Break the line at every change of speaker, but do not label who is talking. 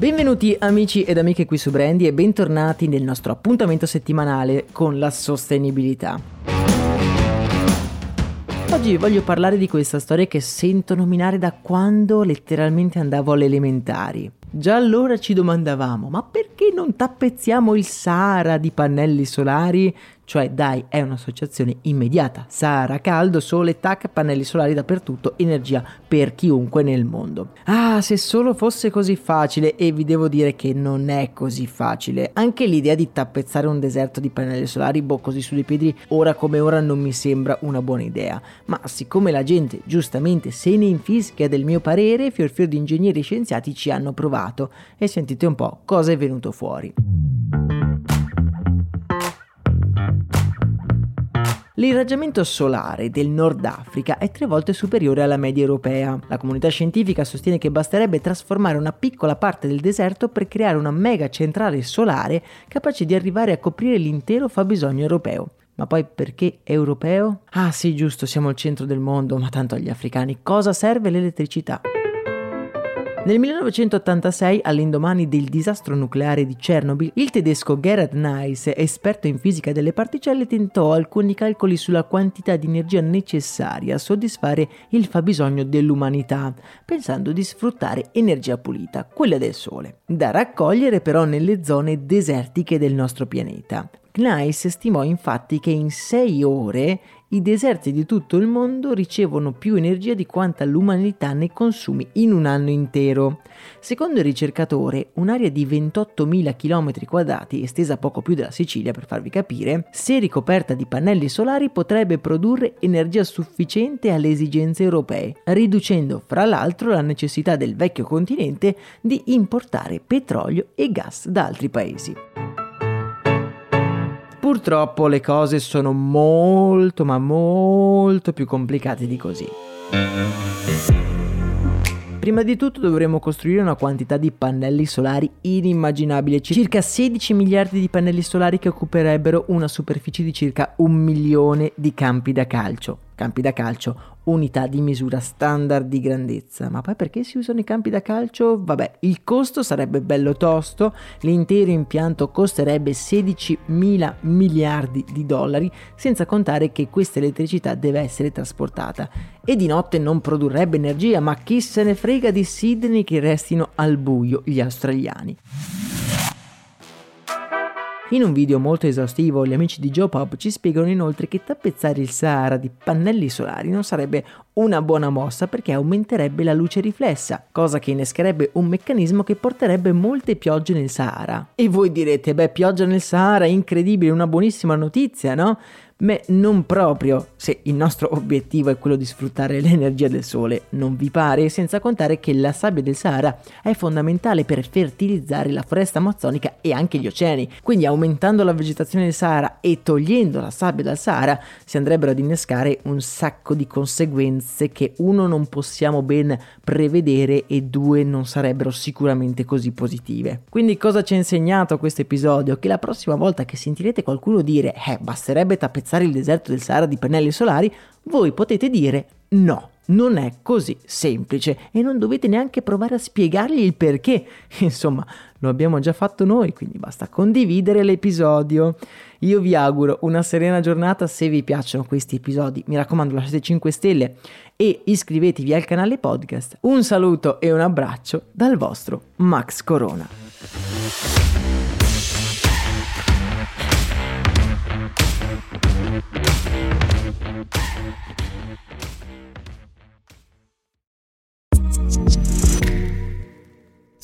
Benvenuti amici ed amiche qui su Brandy e bentornati nel nostro appuntamento settimanale con la sostenibilità. Oggi voglio parlare di questa storia che sento nominare da quando letteralmente andavo alle elementari. Già allora ci domandavamo, ma perché non tappezziamo il Sahara di pannelli solari? Cioè, dai, è un'associazione immediata. Sahara, caldo, sole, tac, pannelli solari dappertutto, energia per chiunque nel mondo. Ah, se solo fosse così facile, e vi devo dire che non è così facile. Anche l'idea di tappezzare un deserto di pannelli solari, boh, così sulle piedi, ora come ora non mi sembra una buona idea. Ma siccome la gente giustamente se ne infischia del mio parere, fior fior di ingegneri e scienziati ci hanno provato provato e sentite un po' cosa è venuto fuori. L'irraggiamento solare del Nord Africa è tre volte superiore alla media europea. La comunità scientifica sostiene che basterebbe trasformare una piccola parte del deserto per creare una mega centrale solare capace di arrivare a coprire l'intero fabbisogno europeo. Ma poi perché europeo? Ah sì, giusto, siamo il centro del mondo, ma tanto agli africani cosa serve l'elettricità? Nel 1986, all'indomani del disastro nucleare di Chernobyl, il tedesco Gerhard Nice, esperto in fisica delle particelle, tentò alcuni calcoli sulla quantità di energia necessaria a soddisfare il fabbisogno dell'umanità, pensando di sfruttare energia pulita, quella del Sole, da raccogliere però nelle zone desertiche del nostro pianeta. Knies stimò infatti che in sei ore i deserti di tutto il mondo ricevono più energia di quanta l'umanità ne consumi in un anno intero. Secondo il ricercatore, un'area di 28.000 km2, estesa poco più della Sicilia per farvi capire, se ricoperta di pannelli solari potrebbe produrre energia sufficiente alle esigenze europee, riducendo fra l'altro la necessità del vecchio continente di importare petrolio e gas da altri paesi. Purtroppo le cose sono molto ma molto più complicate di così. Prima di tutto dovremo costruire una quantità di pannelli solari inimmaginabile, circa 16 miliardi di pannelli solari che occuperebbero una superficie di circa un milione di campi da calcio campi da calcio, unità di misura standard di grandezza. Ma poi perché si usano i campi da calcio? Vabbè, il costo sarebbe bello tosto, l'intero impianto costerebbe 16 mila miliardi di dollari, senza contare che questa elettricità deve essere trasportata. E di notte non produrrebbe energia, ma chi se ne frega di Sydney che restino al buio gli australiani. In un video molto esaustivo gli amici di Joe Pop ci spiegano inoltre che tappezzare il Sahara di pannelli solari non sarebbe una buona mossa perché aumenterebbe la luce riflessa, cosa che innescherebbe un meccanismo che porterebbe molte piogge nel Sahara. E voi direte, beh, pioggia nel Sahara, incredibile, una buonissima notizia, no? Beh, non proprio, se il nostro obiettivo è quello di sfruttare l'energia del sole, non vi pare? Senza contare che la sabbia del Sahara è fondamentale per fertilizzare la foresta amazzonica e anche gli oceani, quindi aumentando la vegetazione del Sahara e togliendo la sabbia dal Sahara si andrebbero ad innescare un sacco di conseguenze che uno non possiamo ben prevedere e due non sarebbero sicuramente così positive. Quindi cosa ci ha insegnato questo episodio? Che la prossima volta che sentirete qualcuno dire eh basterebbe tappare attrezzare il deserto del Sahara di pannelli solari, voi potete dire no. Non è così semplice e non dovete neanche provare a spiegargli il perché. Insomma, lo abbiamo già fatto noi, quindi basta condividere l'episodio. Io vi auguro una serena giornata se vi piacciono questi episodi. Mi raccomando, lasciate 5 stelle e iscrivetevi al canale podcast. Un saluto e un abbraccio dal vostro Max Corona.